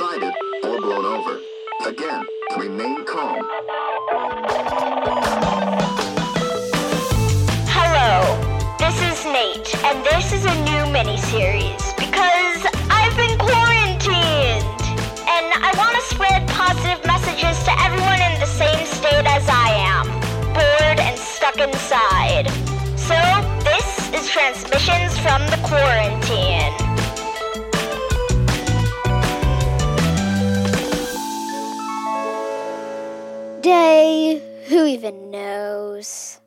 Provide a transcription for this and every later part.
Or blown over. Again, remain calm. Hello, this is Nate, and this is a new mini-series because I've been quarantined, and I want to spread positive messages to everyone in the same state as I am, bored and stuck inside. So this is transmissions from the quarantine. Day, who even knows?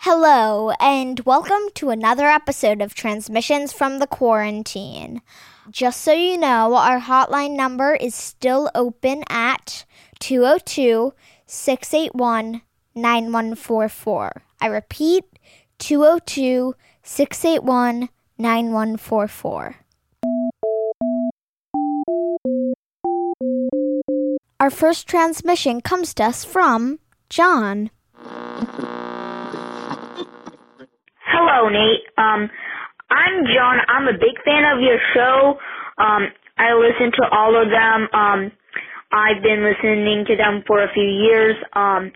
Hello, and welcome to another episode of Transmissions from the Quarantine. Just so you know, our hotline number is still open at 202 681 9144. I repeat, 202 681 9144. Our first transmission comes to us from John. Hello, Nate. Um, I'm John. I'm a big fan of your show. Um, I listen to all of them. Um, I've been listening to them for a few years. Um,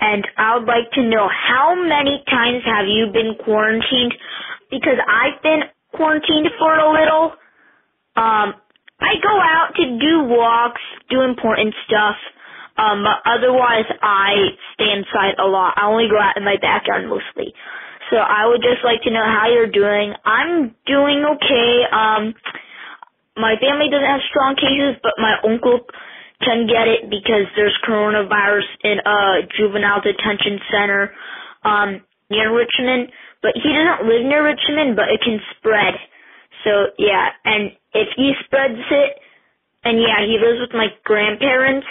and I would like to know how many times have you been quarantined? Because I've been quarantined for a little. Um, I go out to do walks, do important stuff. Um, but otherwise I stay inside a lot. I only go out in my backyard mostly. So I would just like to know how you're doing. I'm doing okay. Um, my family doesn't have strong cases, but my uncle can get it because there's coronavirus in a juvenile detention center um, near Richmond. But he doesn't live near Richmond, but it can spread. So yeah, and if he spreads it, and yeah, he lives with my grandparents.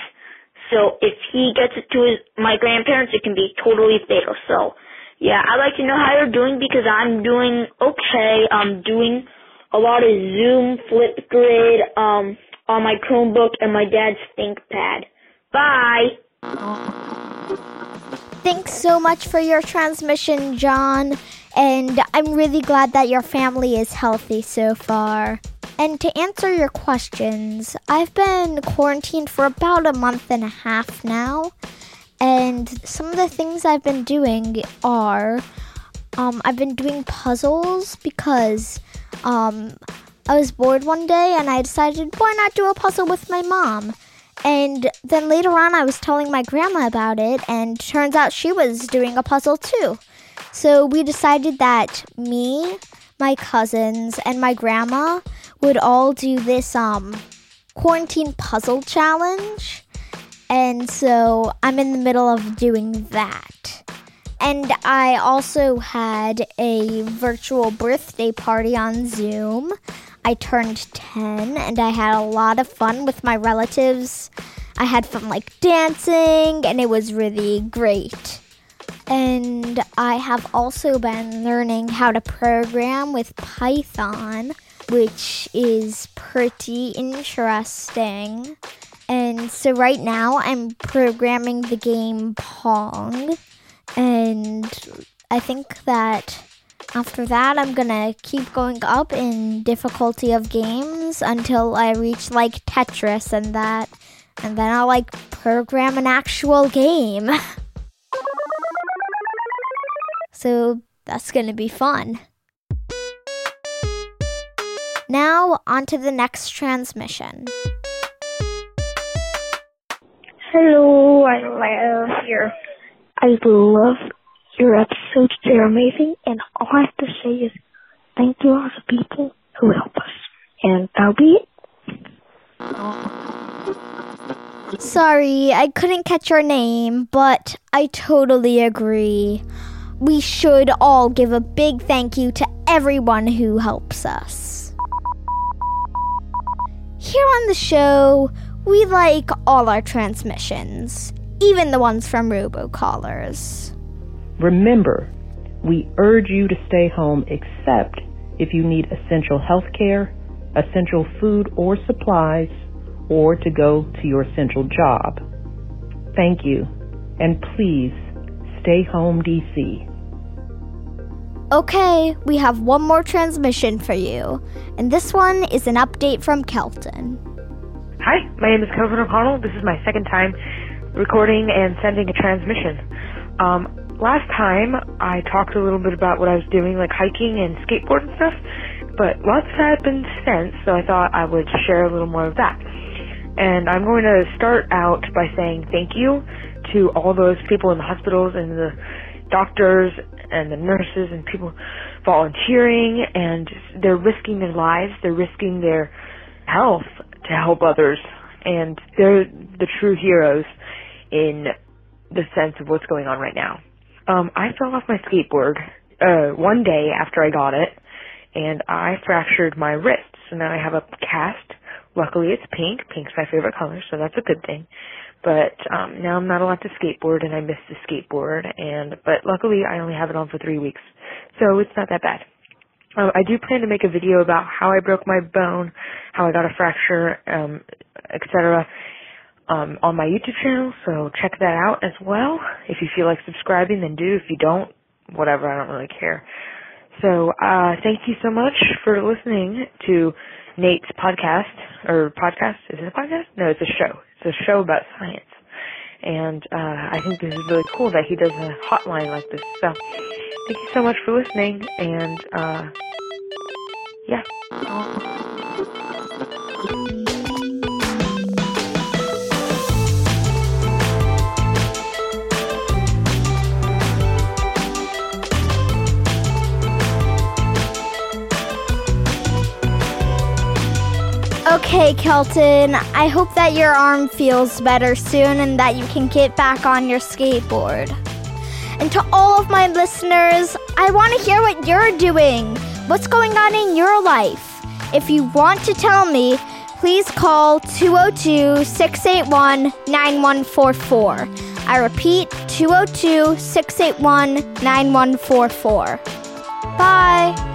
So if he gets it to his my grandparents, it can be totally fatal. So yeah, I'd like to know how you're doing because I'm doing okay. I'm doing a lot of Zoom, Flipgrid, um, on my Chromebook and my dad's ThinkPad. Bye. Thanks so much for your transmission, John. And I'm really glad that your family is healthy so far. And to answer your questions, I've been quarantined for about a month and a half now. And some of the things I've been doing are um, I've been doing puzzles because um, I was bored one day and I decided, why not do a puzzle with my mom? And then later on, I was telling my grandma about it, and turns out she was doing a puzzle too. So we decided that me, my cousins, and my grandma would all do this um, quarantine puzzle challenge. And so I'm in the middle of doing that. And I also had a virtual birthday party on Zoom. I turned 10 and I had a lot of fun with my relatives. I had fun like dancing and it was really great. And I have also been learning how to program with Python, which is pretty interesting. And so right now I'm programming the game Pong. And I think that after that, I'm gonna keep going up in difficulty of games until I reach like Tetris and that. And then I'll like program an actual game. so that's to be fun. Now, on to the next transmission. Hello, I'm Leo here. I love your episodes. They're amazing, and all I have to say is thank you all the people who help us. And that'll be it. Sorry, I couldn't catch your name, but I totally agree. We should all give a big thank you to everyone who helps us. Here on the show, we like all our transmissions, even the ones from robocallers. Remember, we urge you to stay home except if you need essential health care, essential food or supplies, or to go to your essential job. Thank you, and please stay home, DC. Okay, we have one more transmission for you, and this one is an update from Kelton. Hi, my name is Kelton O'Connell. This is my second time recording and sending a transmission. Um, last time I talked a little bit about what I was doing, like hiking and skateboard and stuff, but lots has happened since, so I thought I would share a little more of that. And I'm going to start out by saying thank you to all those people in the hospitals and the doctors and the nurses and people volunteering and they're risking their lives, they're risking their health to help others and they're the true heroes in the sense of what's going on right now. Um, I fell off my skateboard uh, one day after I got it, and I fractured my wrist. So now I have a cast. Luckily, it's pink. Pink's my favorite color, so that's a good thing. But um, now I'm not allowed to skateboard, and I missed the skateboard. And but luckily, I only have it on for three weeks, so it's not that bad. Um, I do plan to make a video about how I broke my bone, how I got a fracture, um, etc. Um, on my YouTube channel, so check that out as well. If you feel like subscribing, then do. If you don't, whatever, I don't really care. So, uh, thank you so much for listening to Nate's podcast, or podcast, is it a podcast? No, it's a show. A show about science. And, uh, I think this is really cool that he does a hotline like this. So, thank you so much for listening, and, uh, yeah. Okay, Kelton, I hope that your arm feels better soon and that you can get back on your skateboard. And to all of my listeners, I want to hear what you're doing. What's going on in your life? If you want to tell me, please call 202 681 9144. I repeat 202 681 9144. Bye.